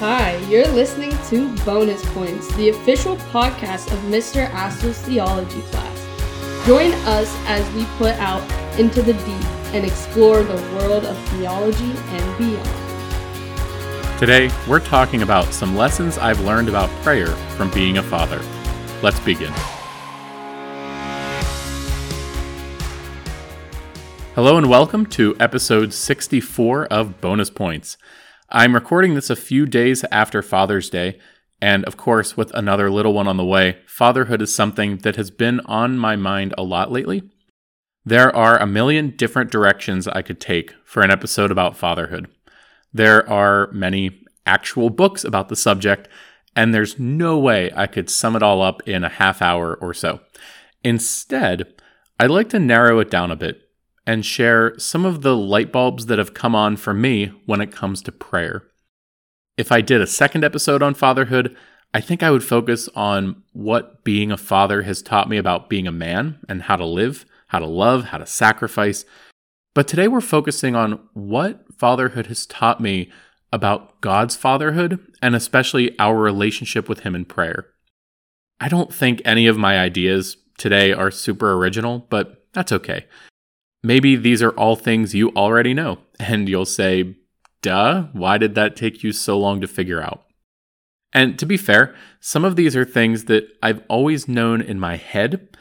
Hi, you're listening to Bonus Points, the official podcast of Mr. Assel's theology class. Join us as we put out into the deep and explore the world of theology and beyond. Today, we're talking about some lessons I've learned about prayer from being a father. Let's begin. Hello and welcome to episode 64 of Bonus Points. I'm recording this a few days after Father's Day, and of course, with another little one on the way, fatherhood is something that has been on my mind a lot lately. There are a million different directions I could take for an episode about fatherhood. There are many actual books about the subject, and there's no way I could sum it all up in a half hour or so. Instead, I'd like to narrow it down a bit and share some of the light bulbs that have come on for me when it comes to prayer. If I did a second episode on fatherhood, I think I would focus on what being a father has taught me about being a man and how to live, how to love, how to sacrifice. But today we're focusing on what fatherhood has taught me about God's fatherhood and especially our relationship with Him in prayer. I don't think any of my ideas today are super original, but that's okay. Maybe these are all things you already know, and you'll say, duh, why did that take you so long to figure out? And to be fair, some of these are things that I've always known in my head,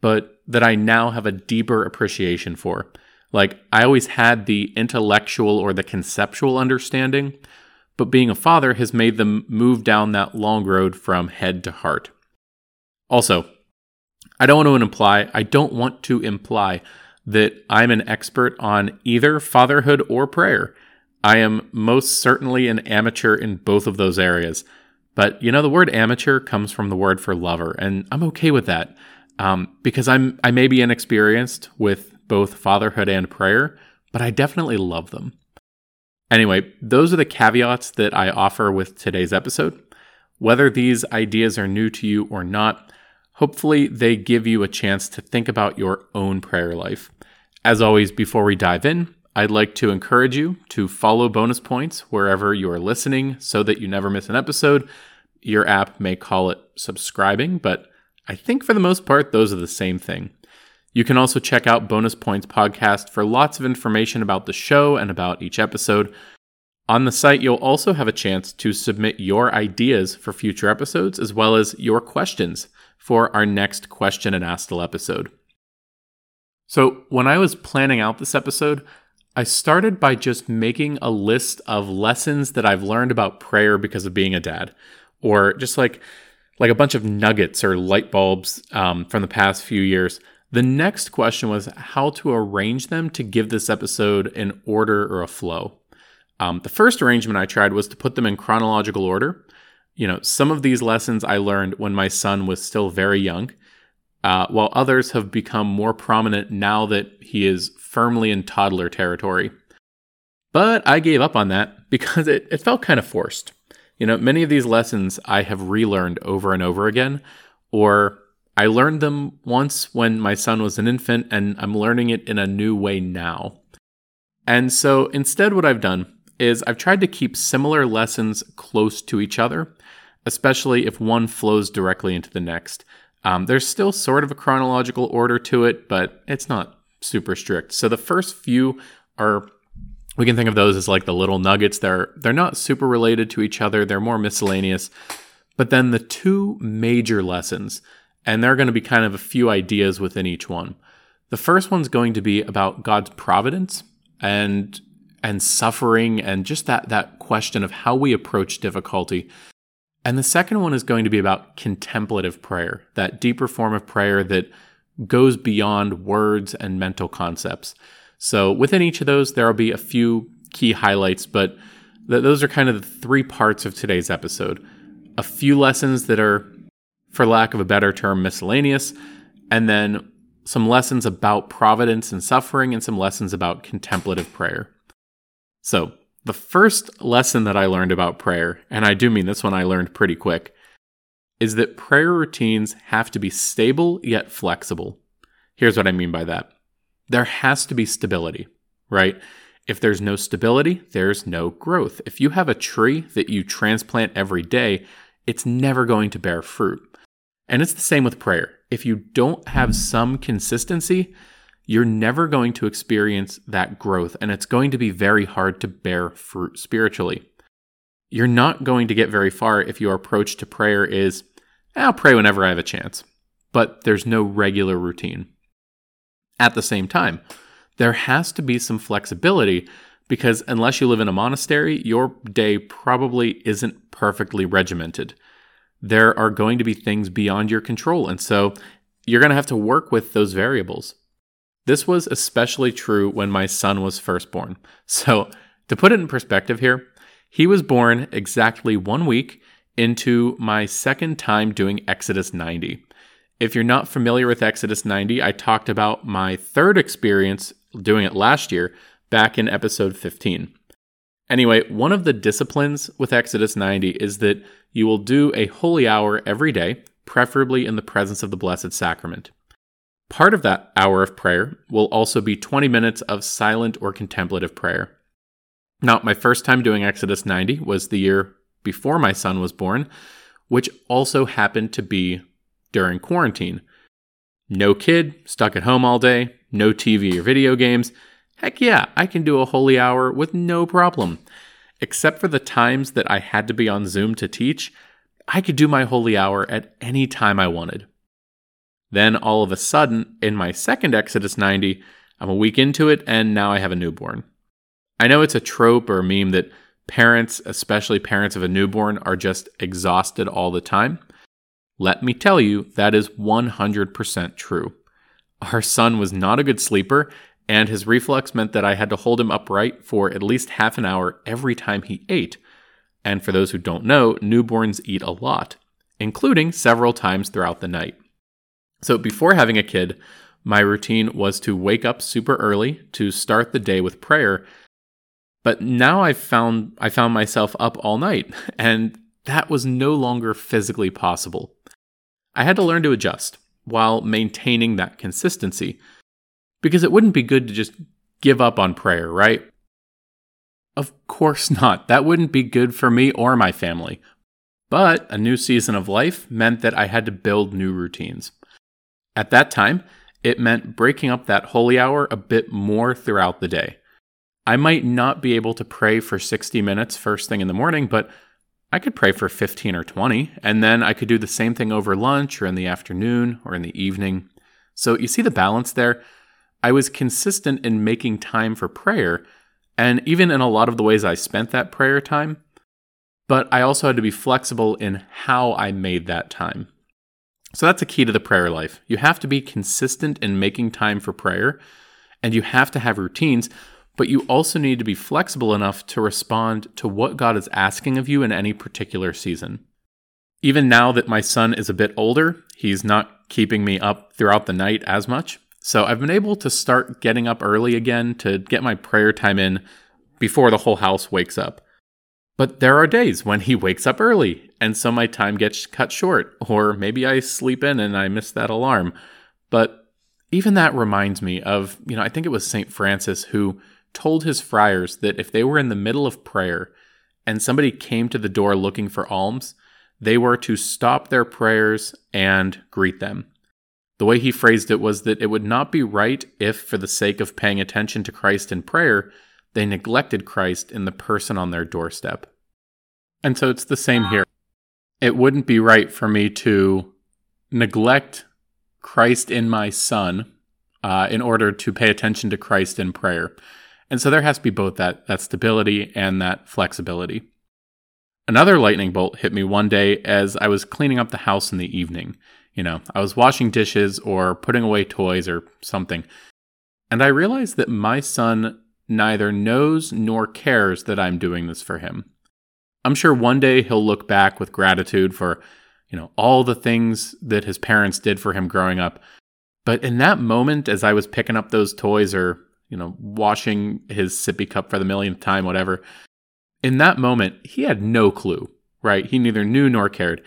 but that I now have a deeper appreciation for. Like, I always had the intellectual or the conceptual understanding, but being a father has made them move down that long road from head to heart. Also, I don't want to imply, I don't want to imply that I'm an expert on either fatherhood or prayer. I am most certainly an amateur in both of those areas. But you know, the word amateur comes from the word for lover, and I'm okay with that um, because I'm I may be inexperienced with both fatherhood and prayer, but I definitely love them. Anyway, those are the caveats that I offer with today's episode. Whether these ideas are new to you or not, hopefully they give you a chance to think about your own prayer life. As always, before we dive in, I'd like to encourage you to follow bonus points wherever you are listening so that you never miss an episode. Your app may call it subscribing, but I think for the most part, those are the same thing. You can also check out Bonus Points Podcast for lots of information about the show and about each episode. On the site, you'll also have a chance to submit your ideas for future episodes as well as your questions for our next Question and Astel episode. So, when I was planning out this episode, I started by just making a list of lessons that I've learned about prayer because of being a dad, or just like like a bunch of nuggets or light bulbs um, from the past few years. The next question was how to arrange them to give this episode an order or a flow. Um, the first arrangement I tried was to put them in chronological order. You know, some of these lessons I learned when my son was still very young, uh, while others have become more prominent now that he is firmly in toddler territory. But I gave up on that because it, it felt kind of forced. You know, many of these lessons I have relearned over and over again, or I learned them once when my son was an infant and I'm learning it in a new way now. And so instead, what I've done is I've tried to keep similar lessons close to each other, especially if one flows directly into the next. Um, there's still sort of a chronological order to it, but it's not super strict. So the first few are we can think of those as like the little nuggets. They're they're not super related to each other. They're more miscellaneous. But then the two major lessons, and there are going to be kind of a few ideas within each one. The first one's going to be about God's providence and and suffering and just that that question of how we approach difficulty and the second one is going to be about contemplative prayer, that deeper form of prayer that goes beyond words and mental concepts. So within each of those, there will be a few key highlights, but th- those are kind of the three parts of today's episode. A few lessons that are, for lack of a better term, miscellaneous, and then some lessons about providence and suffering, and some lessons about contemplative prayer. So the first lesson that I learned about prayer, and I do mean this one I learned pretty quick, is that prayer routines have to be stable yet flexible. Here's what I mean by that there has to be stability, right? If there's no stability, there's no growth. If you have a tree that you transplant every day, it's never going to bear fruit. And it's the same with prayer. If you don't have some consistency, you're never going to experience that growth, and it's going to be very hard to bear fruit spiritually. You're not going to get very far if your approach to prayer is, I'll pray whenever I have a chance, but there's no regular routine. At the same time, there has to be some flexibility because unless you live in a monastery, your day probably isn't perfectly regimented. There are going to be things beyond your control, and so you're going to have to work with those variables. This was especially true when my son was first born. So, to put it in perspective here, he was born exactly one week into my second time doing Exodus 90. If you're not familiar with Exodus 90, I talked about my third experience doing it last year back in episode 15. Anyway, one of the disciplines with Exodus 90 is that you will do a holy hour every day, preferably in the presence of the Blessed Sacrament. Part of that hour of prayer will also be 20 minutes of silent or contemplative prayer. Now, my first time doing Exodus 90 was the year before my son was born, which also happened to be during quarantine. No kid, stuck at home all day, no TV or video games. Heck yeah, I can do a holy hour with no problem. Except for the times that I had to be on Zoom to teach, I could do my holy hour at any time I wanted. Then all of a sudden, in my second Exodus 90, I'm a week into it and now I have a newborn. I know it's a trope or a meme that parents, especially parents of a newborn, are just exhausted all the time. Let me tell you, that is 100% true. Our son was not a good sleeper, and his reflux meant that I had to hold him upright for at least half an hour every time he ate. And for those who don't know, newborns eat a lot, including several times throughout the night. So before having a kid, my routine was to wake up super early to start the day with prayer. But now I've found I found myself up all night, and that was no longer physically possible. I had to learn to adjust while maintaining that consistency because it wouldn't be good to just give up on prayer, right? Of course not. That wouldn't be good for me or my family. But a new season of life meant that I had to build new routines. At that time, it meant breaking up that holy hour a bit more throughout the day. I might not be able to pray for 60 minutes first thing in the morning, but I could pray for 15 or 20, and then I could do the same thing over lunch or in the afternoon or in the evening. So you see the balance there? I was consistent in making time for prayer, and even in a lot of the ways I spent that prayer time, but I also had to be flexible in how I made that time. So that's a key to the prayer life. You have to be consistent in making time for prayer, and you have to have routines but you also need to be flexible enough to respond to what God is asking of you in any particular season. Even now that my son is a bit older, he's not keeping me up throughout the night as much. So I've been able to start getting up early again to get my prayer time in before the whole house wakes up. But there are days when he wakes up early, and so my time gets cut short, or maybe I sleep in and I miss that alarm. But even that reminds me of, you know, I think it was St. Francis who told his friars that if they were in the middle of prayer and somebody came to the door looking for alms, they were to stop their prayers and greet them. The way he phrased it was that it would not be right if, for the sake of paying attention to Christ in prayer, they neglected Christ in the person on their doorstep. And so it's the same here. It wouldn't be right for me to neglect Christ in my son uh, in order to pay attention to Christ in prayer. And so there has to be both that, that stability and that flexibility. Another lightning bolt hit me one day as I was cleaning up the house in the evening. You know, I was washing dishes or putting away toys or something. And I realized that my son neither knows nor cares that I'm doing this for him. I'm sure one day he'll look back with gratitude for, you know, all the things that his parents did for him growing up. But in that moment, as I was picking up those toys or you know, washing his sippy cup for the millionth time, whatever. In that moment, he had no clue, right? He neither knew nor cared.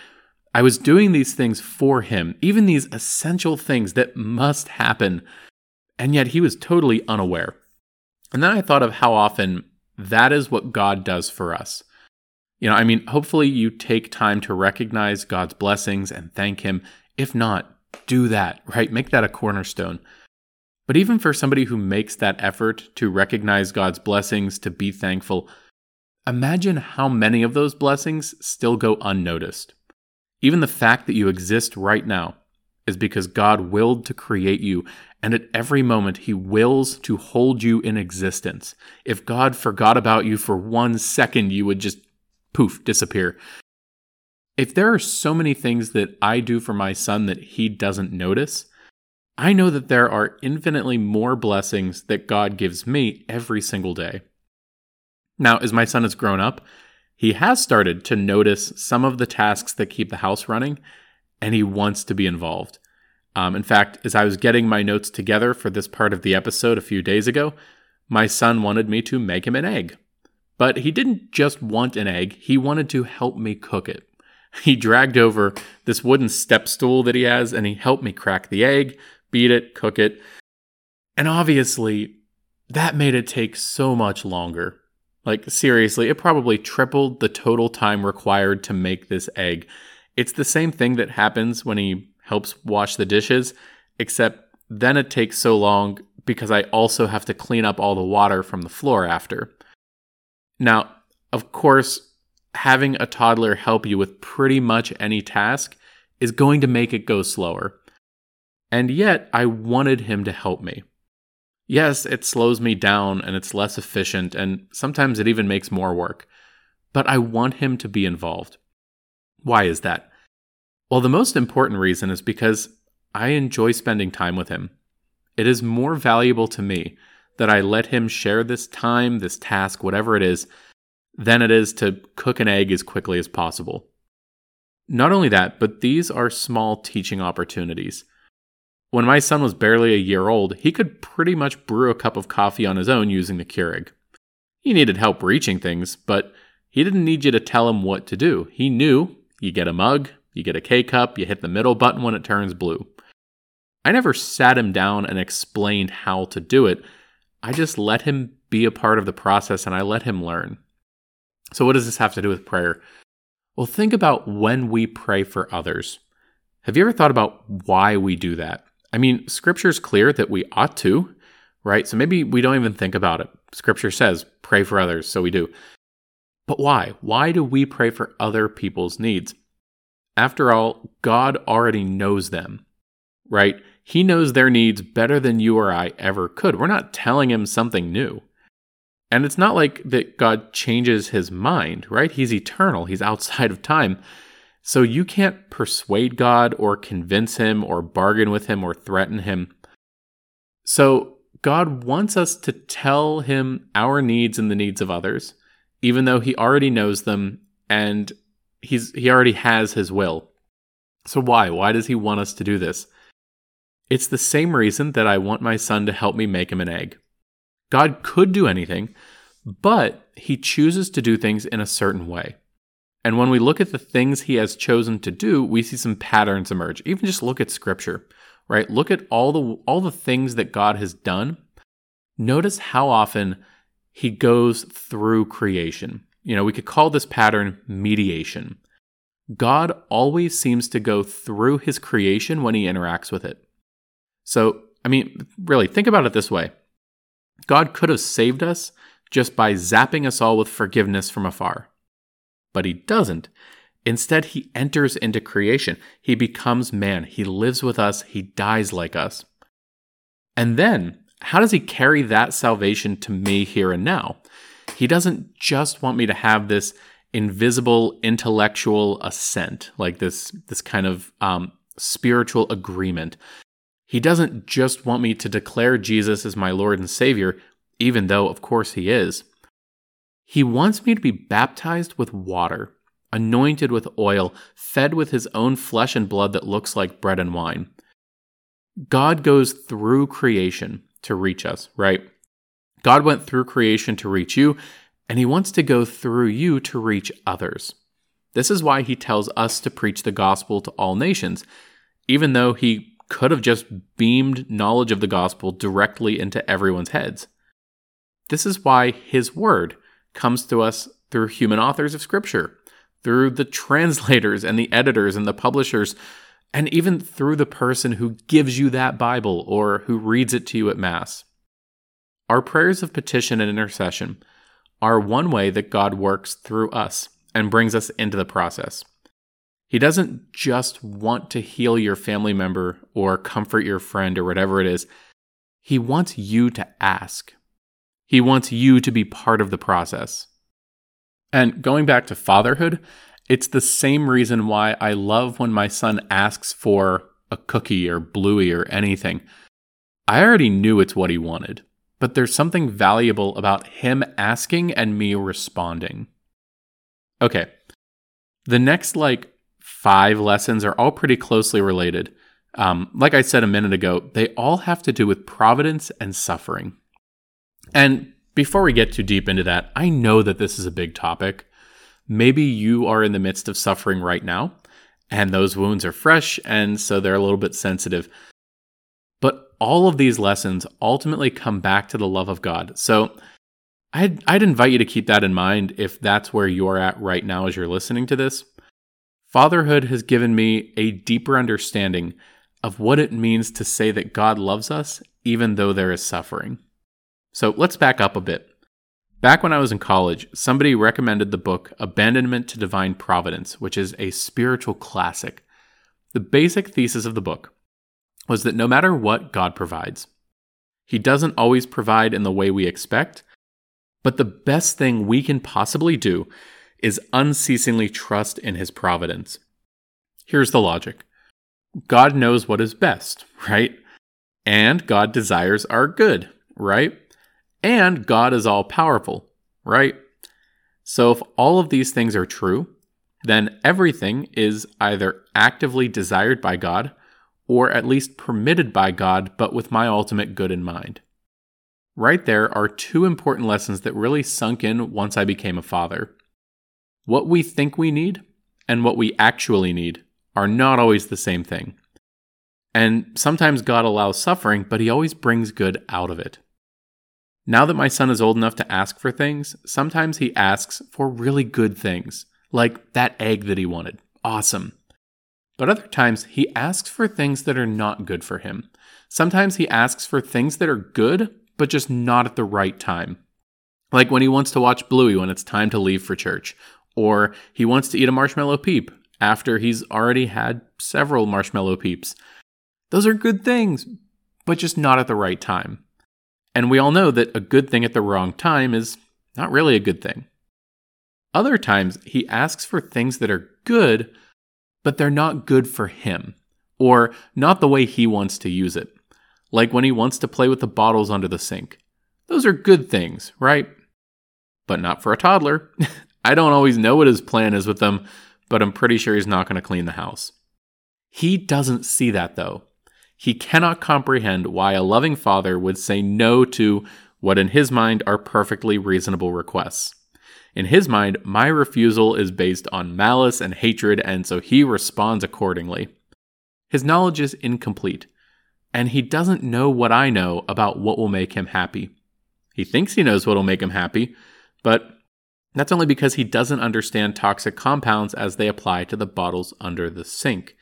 I was doing these things for him, even these essential things that must happen. And yet he was totally unaware. And then I thought of how often that is what God does for us. You know, I mean, hopefully you take time to recognize God's blessings and thank Him. If not, do that, right? Make that a cornerstone. But even for somebody who makes that effort to recognize God's blessings, to be thankful, imagine how many of those blessings still go unnoticed. Even the fact that you exist right now is because God willed to create you, and at every moment He wills to hold you in existence. If God forgot about you for one second, you would just poof, disappear. If there are so many things that I do for my son that he doesn't notice, I know that there are infinitely more blessings that God gives me every single day. Now, as my son has grown up, he has started to notice some of the tasks that keep the house running, and he wants to be involved. Um, in fact, as I was getting my notes together for this part of the episode a few days ago, my son wanted me to make him an egg. But he didn't just want an egg, he wanted to help me cook it. He dragged over this wooden step stool that he has and he helped me crack the egg, beat it, cook it. And obviously, that made it take so much longer. Like, seriously, it probably tripled the total time required to make this egg. It's the same thing that happens when he helps wash the dishes, except then it takes so long because I also have to clean up all the water from the floor after. Now, of course, having a toddler help you with pretty much any task is going to make it go slower. And yet, I wanted him to help me. Yes, it slows me down and it's less efficient, and sometimes it even makes more work. But I want him to be involved. Why is that? Well, the most important reason is because I enjoy spending time with him. It is more valuable to me that I let him share this time, this task, whatever it is, than it is to cook an egg as quickly as possible. Not only that, but these are small teaching opportunities. When my son was barely a year old, he could pretty much brew a cup of coffee on his own using the Keurig. He needed help reaching things, but he didn't need you to tell him what to do. He knew you get a mug, you get a K cup, you hit the middle button when it turns blue. I never sat him down and explained how to do it. I just let him be a part of the process and I let him learn. So, what does this have to do with prayer? Well, think about when we pray for others. Have you ever thought about why we do that? I mean, scripture is clear that we ought to, right? So maybe we don't even think about it. Scripture says, pray for others, so we do. But why? Why do we pray for other people's needs? After all, God already knows them, right? He knows their needs better than you or I ever could. We're not telling him something new. And it's not like that God changes his mind, right? He's eternal, he's outside of time. So you can't persuade God or convince him or bargain with him or threaten him. So God wants us to tell him our needs and the needs of others, even though he already knows them and he's he already has his will. So why? Why does he want us to do this? It's the same reason that I want my son to help me make him an egg. God could do anything, but he chooses to do things in a certain way. And when we look at the things he has chosen to do, we see some patterns emerge. Even just look at scripture, right? Look at all the all the things that God has done. Notice how often he goes through creation. You know, we could call this pattern mediation. God always seems to go through his creation when he interacts with it. So, I mean, really, think about it this way God could have saved us just by zapping us all with forgiveness from afar. But he doesn't. Instead, he enters into creation. He becomes man. He lives with us. He dies like us. And then, how does he carry that salvation to me here and now? He doesn't just want me to have this invisible intellectual assent, like this, this kind of um, spiritual agreement. He doesn't just want me to declare Jesus as my Lord and Savior, even though, of course, He is. He wants me to be baptized with water, anointed with oil, fed with His own flesh and blood that looks like bread and wine. God goes through creation to reach us, right? God went through creation to reach you, and He wants to go through you to reach others. This is why He tells us to preach the gospel to all nations, even though He could have just beamed knowledge of the gospel directly into everyone's heads. This is why His Word comes to us through human authors of Scripture, through the translators and the editors and the publishers, and even through the person who gives you that Bible or who reads it to you at Mass. Our prayers of petition and intercession are one way that God works through us and brings us into the process. He doesn't just want to heal your family member or comfort your friend or whatever it is. He wants you to ask. He wants you to be part of the process. And going back to fatherhood, it's the same reason why I love when my son asks for a cookie or bluey or anything. I already knew it's what he wanted, but there's something valuable about him asking and me responding. Okay. The next like five lessons are all pretty closely related. Um, like I said a minute ago, they all have to do with providence and suffering. And before we get too deep into that, I know that this is a big topic. Maybe you are in the midst of suffering right now, and those wounds are fresh, and so they're a little bit sensitive. But all of these lessons ultimately come back to the love of God. So I'd, I'd invite you to keep that in mind if that's where you're at right now as you're listening to this. Fatherhood has given me a deeper understanding of what it means to say that God loves us even though there is suffering. So let's back up a bit. Back when I was in college, somebody recommended the book Abandonment to Divine Providence, which is a spiritual classic. The basic thesis of the book was that no matter what God provides, He doesn't always provide in the way we expect, but the best thing we can possibly do is unceasingly trust in His providence. Here's the logic God knows what is best, right? And God desires our good, right? And God is all powerful, right? So if all of these things are true, then everything is either actively desired by God or at least permitted by God, but with my ultimate good in mind. Right there are two important lessons that really sunk in once I became a father. What we think we need and what we actually need are not always the same thing. And sometimes God allows suffering, but He always brings good out of it. Now that my son is old enough to ask for things, sometimes he asks for really good things, like that egg that he wanted. Awesome. But other times, he asks for things that are not good for him. Sometimes he asks for things that are good, but just not at the right time. Like when he wants to watch Bluey when it's time to leave for church, or he wants to eat a marshmallow peep after he's already had several marshmallow peeps. Those are good things, but just not at the right time. And we all know that a good thing at the wrong time is not really a good thing. Other times, he asks for things that are good, but they're not good for him, or not the way he wants to use it. Like when he wants to play with the bottles under the sink. Those are good things, right? But not for a toddler. I don't always know what his plan is with them, but I'm pretty sure he's not going to clean the house. He doesn't see that though. He cannot comprehend why a loving father would say no to what in his mind are perfectly reasonable requests. In his mind, my refusal is based on malice and hatred, and so he responds accordingly. His knowledge is incomplete, and he doesn't know what I know about what will make him happy. He thinks he knows what will make him happy, but that's only because he doesn't understand toxic compounds as they apply to the bottles under the sink.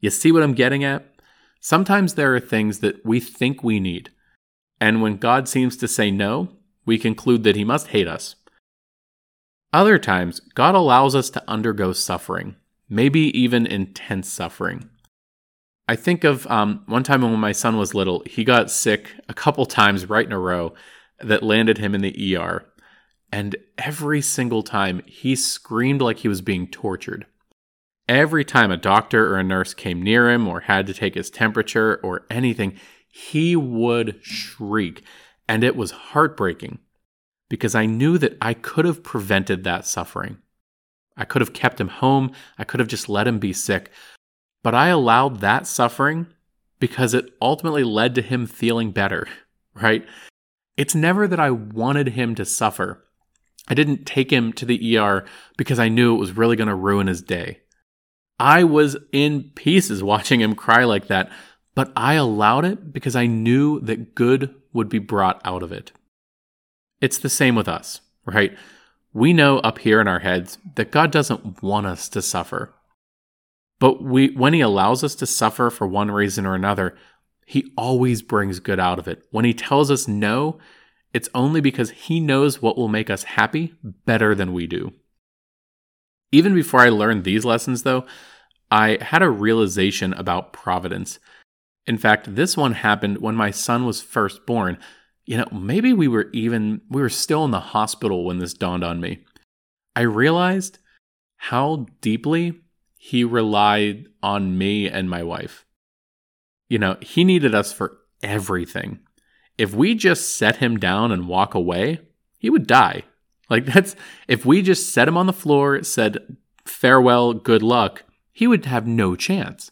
You see what I'm getting at? Sometimes there are things that we think we need, and when God seems to say no, we conclude that he must hate us. Other times, God allows us to undergo suffering, maybe even intense suffering. I think of um, one time when my son was little, he got sick a couple times right in a row that landed him in the ER. And every single time, he screamed like he was being tortured. Every time a doctor or a nurse came near him or had to take his temperature or anything, he would shriek. And it was heartbreaking because I knew that I could have prevented that suffering. I could have kept him home. I could have just let him be sick. But I allowed that suffering because it ultimately led to him feeling better, right? It's never that I wanted him to suffer. I didn't take him to the ER because I knew it was really going to ruin his day. I was in pieces watching him cry like that, but I allowed it because I knew that good would be brought out of it. It's the same with us, right? We know up here in our heads that God doesn't want us to suffer. But we, when He allows us to suffer for one reason or another, He always brings good out of it. When He tells us no, it's only because He knows what will make us happy better than we do. Even before I learned these lessons, though, I had a realization about providence. In fact, this one happened when my son was first born. You know, maybe we were even, we were still in the hospital when this dawned on me. I realized how deeply he relied on me and my wife. You know, he needed us for everything. If we just set him down and walk away, he would die. Like that's if we just set him on the floor, said farewell, good luck, he would have no chance.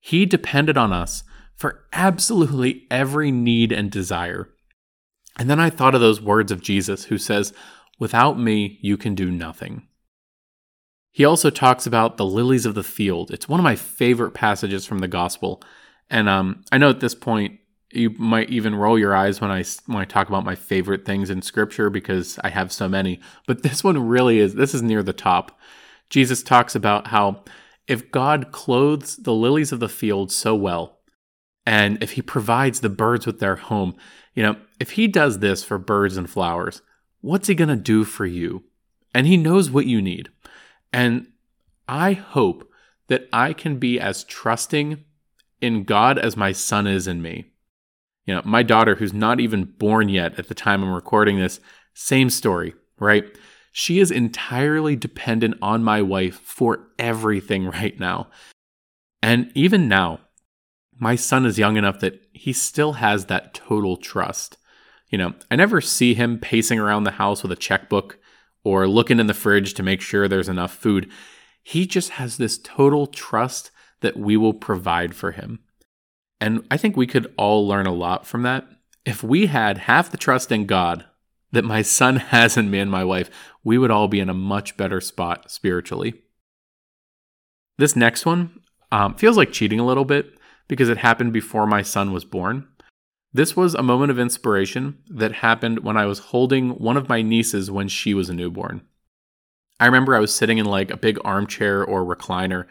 He depended on us for absolutely every need and desire. And then I thought of those words of Jesus who says, Without me, you can do nothing. He also talks about the lilies of the field. It's one of my favorite passages from the gospel. And um, I know at this point you might even roll your eyes when I when I talk about my favorite things in scripture because I have so many. But this one really is this is near the top. Jesus talks about how if God clothes the lilies of the field so well, and if he provides the birds with their home, you know, if he does this for birds and flowers, what's he going to do for you? And he knows what you need. And I hope that I can be as trusting in God as my son is in me. You know, my daughter, who's not even born yet at the time I'm recording this, same story, right? She is entirely dependent on my wife for everything right now. And even now, my son is young enough that he still has that total trust. You know, I never see him pacing around the house with a checkbook or looking in the fridge to make sure there's enough food. He just has this total trust that we will provide for him. And I think we could all learn a lot from that. If we had half the trust in God that my son has in me and my wife, we would all be in a much better spot spiritually. This next one um, feels like cheating a little bit because it happened before my son was born. This was a moment of inspiration that happened when I was holding one of my nieces when she was a newborn. I remember I was sitting in like a big armchair or recliner,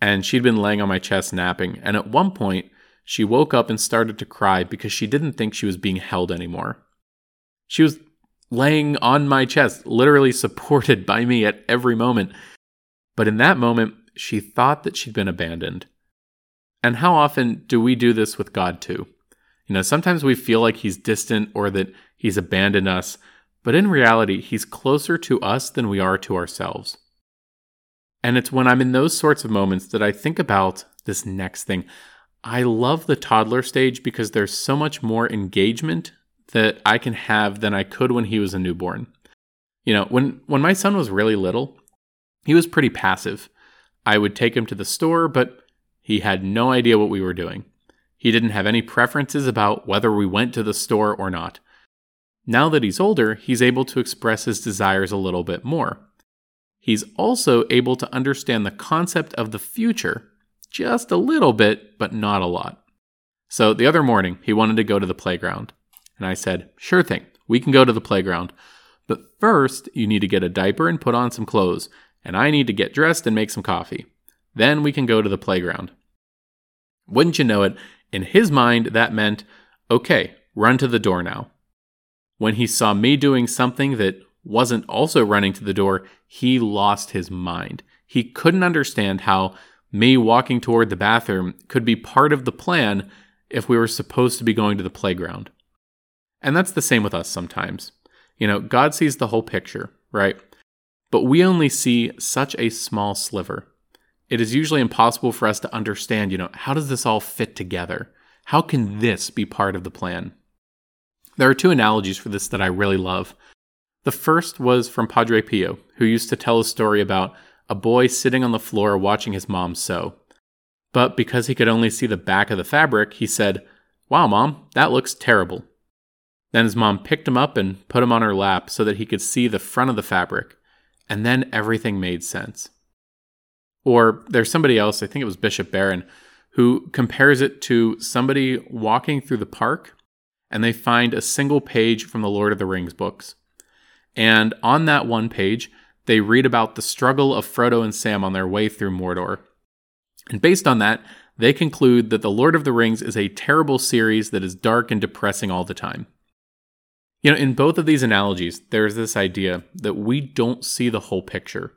and she'd been laying on my chest napping. And at one point, she woke up and started to cry because she didn't think she was being held anymore. She was laying on my chest, literally supported by me at every moment. But in that moment, she thought that she'd been abandoned. And how often do we do this with God too? You know, sometimes we feel like He's distant or that He's abandoned us, but in reality, He's closer to us than we are to ourselves. And it's when I'm in those sorts of moments that I think about this next thing. I love the toddler stage because there's so much more engagement that I can have than I could when he was a newborn. You know, when when my son was really little, he was pretty passive. I would take him to the store, but he had no idea what we were doing. He didn't have any preferences about whether we went to the store or not. Now that he's older, he's able to express his desires a little bit more. He's also able to understand the concept of the future just a little bit, but not a lot. So the other morning, he wanted to go to the playground. And I said, Sure thing, we can go to the playground. But first, you need to get a diaper and put on some clothes, and I need to get dressed and make some coffee. Then we can go to the playground. Wouldn't you know it, in his mind, that meant, okay, run to the door now. When he saw me doing something that wasn't also running to the door, he lost his mind. He couldn't understand how me walking toward the bathroom could be part of the plan if we were supposed to be going to the playground. And that's the same with us sometimes. You know, God sees the whole picture, right? But we only see such a small sliver. It is usually impossible for us to understand, you know, how does this all fit together? How can this be part of the plan? There are two analogies for this that I really love. The first was from Padre Pio, who used to tell a story about a boy sitting on the floor watching his mom sew. But because he could only see the back of the fabric, he said, Wow, mom, that looks terrible. Then his mom picked him up and put him on her lap so that he could see the front of the fabric, and then everything made sense. Or there's somebody else, I think it was Bishop Barron, who compares it to somebody walking through the park and they find a single page from the Lord of the Rings books. And on that one page, they read about the struggle of Frodo and Sam on their way through Mordor. And based on that, they conclude that The Lord of the Rings is a terrible series that is dark and depressing all the time. You know, in both of these analogies, there's this idea that we don't see the whole picture.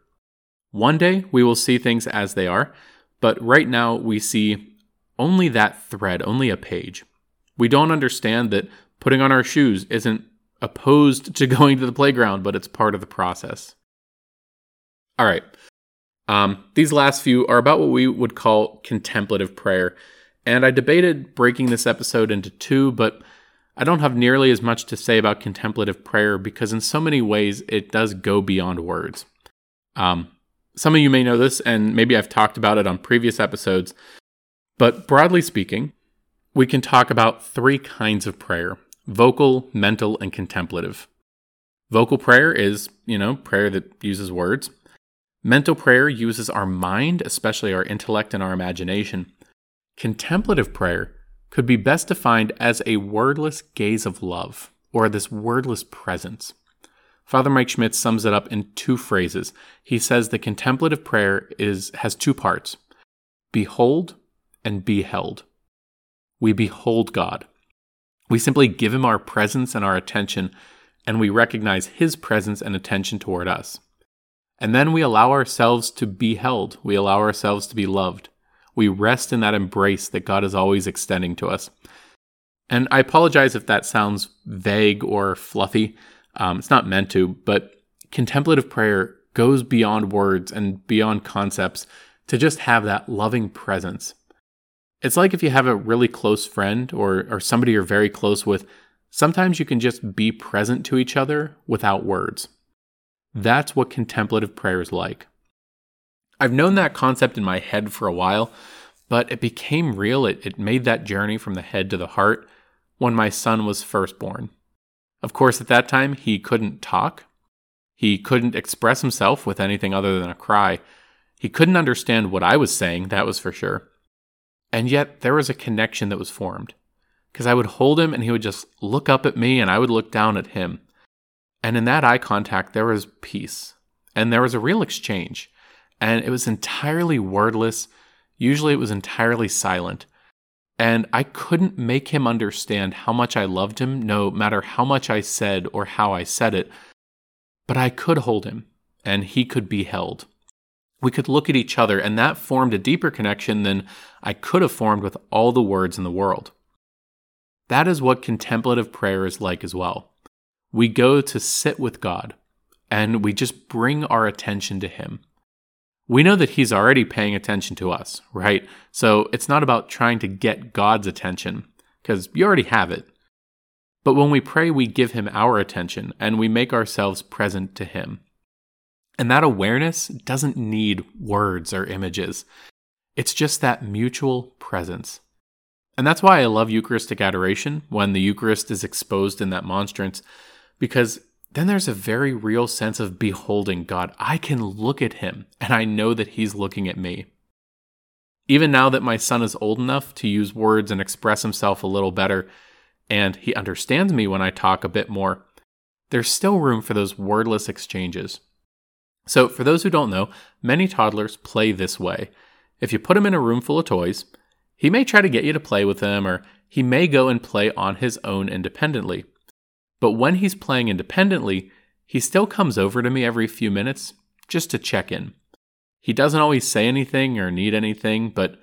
One day we will see things as they are, but right now we see only that thread, only a page. We don't understand that putting on our shoes isn't opposed to going to the playground, but it's part of the process. All right. Um, these last few are about what we would call contemplative prayer. And I debated breaking this episode into two, but I don't have nearly as much to say about contemplative prayer because, in so many ways, it does go beyond words. Um, some of you may know this, and maybe I've talked about it on previous episodes, but broadly speaking, we can talk about three kinds of prayer vocal, mental, and contemplative. Vocal prayer is, you know, prayer that uses words. Mental prayer uses our mind, especially our intellect and our imagination. Contemplative prayer could be best defined as a wordless gaze of love, or this wordless presence. Father Mike Schmitz sums it up in two phrases. He says the contemplative prayer is has two parts: behold and be held. We behold God. We simply give him our presence and our attention, and we recognize his presence and attention toward us. And then we allow ourselves to be held. We allow ourselves to be loved. We rest in that embrace that God is always extending to us. And I apologize if that sounds vague or fluffy. Um, it's not meant to, but contemplative prayer goes beyond words and beyond concepts to just have that loving presence. It's like if you have a really close friend or, or somebody you're very close with, sometimes you can just be present to each other without words. That's what contemplative prayer is like. I've known that concept in my head for a while, but it became real. It, it made that journey from the head to the heart when my son was first born. Of course, at that time, he couldn't talk. He couldn't express himself with anything other than a cry. He couldn't understand what I was saying, that was for sure. And yet, there was a connection that was formed. Because I would hold him and he would just look up at me and I would look down at him. And in that eye contact, there was peace and there was a real exchange. And it was entirely wordless. Usually, it was entirely silent. And I couldn't make him understand how much I loved him, no matter how much I said or how I said it. But I could hold him, and he could be held. We could look at each other, and that formed a deeper connection than I could have formed with all the words in the world. That is what contemplative prayer is like as well we go to sit with God and we just bring our attention to Him. We know that He's already paying attention to us, right? So it's not about trying to get God's attention, because you already have it. But when we pray, we give Him our attention and we make ourselves present to Him. And that awareness doesn't need words or images, it's just that mutual presence. And that's why I love Eucharistic adoration when the Eucharist is exposed in that monstrance because then there's a very real sense of beholding God. I can look at him and I know that he's looking at me. Even now that my son is old enough to use words and express himself a little better, and he understands me when I talk a bit more, there's still room for those wordless exchanges. So, for those who don't know, many toddlers play this way. If you put him in a room full of toys, he may try to get you to play with them, or he may go and play on his own independently. But when he's playing independently, he still comes over to me every few minutes just to check in. He doesn't always say anything or need anything, but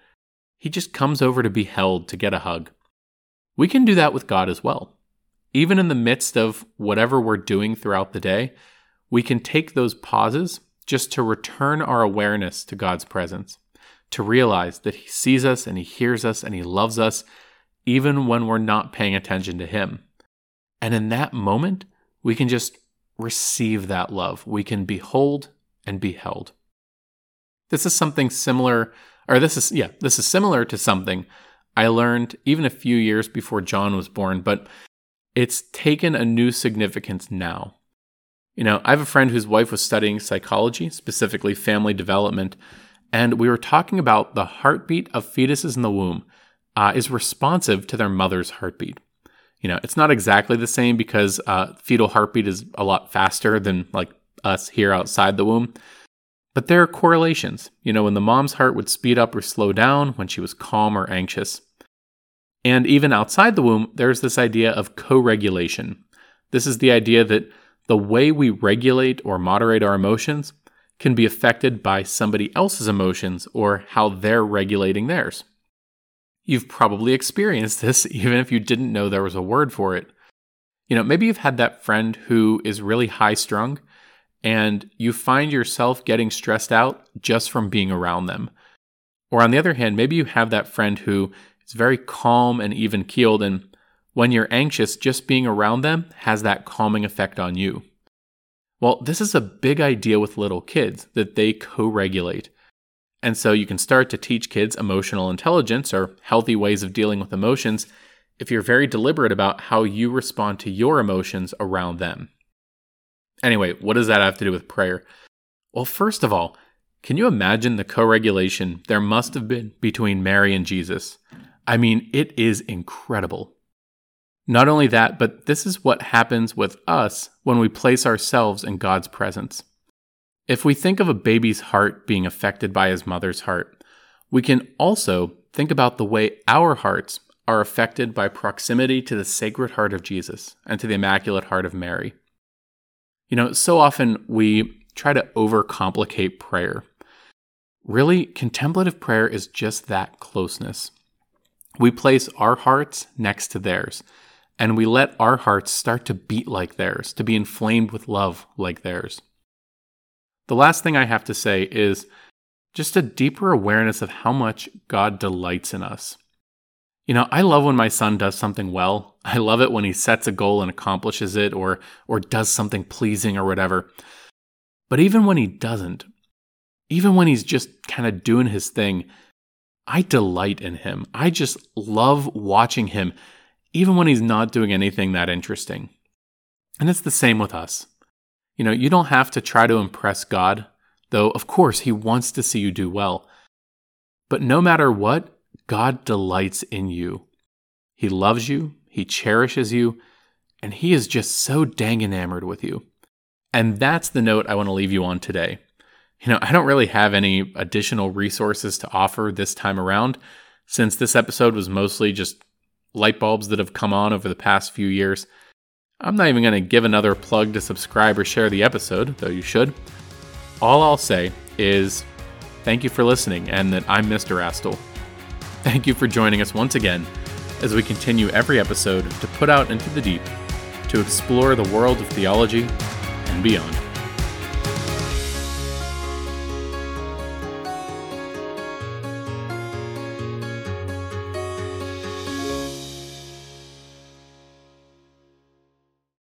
he just comes over to be held to get a hug. We can do that with God as well. Even in the midst of whatever we're doing throughout the day, we can take those pauses just to return our awareness to God's presence, to realize that He sees us and He hears us and He loves us, even when we're not paying attention to Him. And in that moment, we can just receive that love. We can behold and be held. This is something similar, or this is, yeah, this is similar to something I learned even a few years before John was born, but it's taken a new significance now. You know, I have a friend whose wife was studying psychology, specifically family development, and we were talking about the heartbeat of fetuses in the womb uh, is responsive to their mother's heartbeat. You know, it's not exactly the same because uh, fetal heartbeat is a lot faster than like us here outside the womb. But there are correlations. You know, when the mom's heart would speed up or slow down when she was calm or anxious. And even outside the womb, there's this idea of co regulation. This is the idea that the way we regulate or moderate our emotions can be affected by somebody else's emotions or how they're regulating theirs. You've probably experienced this even if you didn't know there was a word for it. You know, maybe you've had that friend who is really high strung and you find yourself getting stressed out just from being around them. Or on the other hand, maybe you have that friend who is very calm and even keeled, and when you're anxious, just being around them has that calming effect on you. Well, this is a big idea with little kids that they co regulate. And so you can start to teach kids emotional intelligence or healthy ways of dealing with emotions if you're very deliberate about how you respond to your emotions around them. Anyway, what does that have to do with prayer? Well, first of all, can you imagine the co regulation there must have been between Mary and Jesus? I mean, it is incredible. Not only that, but this is what happens with us when we place ourselves in God's presence. If we think of a baby's heart being affected by his mother's heart, we can also think about the way our hearts are affected by proximity to the Sacred Heart of Jesus and to the Immaculate Heart of Mary. You know, so often we try to overcomplicate prayer. Really, contemplative prayer is just that closeness. We place our hearts next to theirs, and we let our hearts start to beat like theirs, to be inflamed with love like theirs. The last thing I have to say is just a deeper awareness of how much God delights in us. You know, I love when my son does something well. I love it when he sets a goal and accomplishes it or or does something pleasing or whatever. But even when he doesn't, even when he's just kind of doing his thing, I delight in him. I just love watching him even when he's not doing anything that interesting. And it's the same with us. You know, you don't have to try to impress God, though of course he wants to see you do well. But no matter what, God delights in you. He loves you, He cherishes you, and He is just so dang enamored with you. And that's the note I want to leave you on today. You know, I don't really have any additional resources to offer this time around, since this episode was mostly just light bulbs that have come on over the past few years. I'm not even going to give another plug to subscribe or share the episode, though you should. All I'll say is thank you for listening and that I'm Mr. Astle. Thank you for joining us once again as we continue every episode to put out into the deep to explore the world of theology and beyond.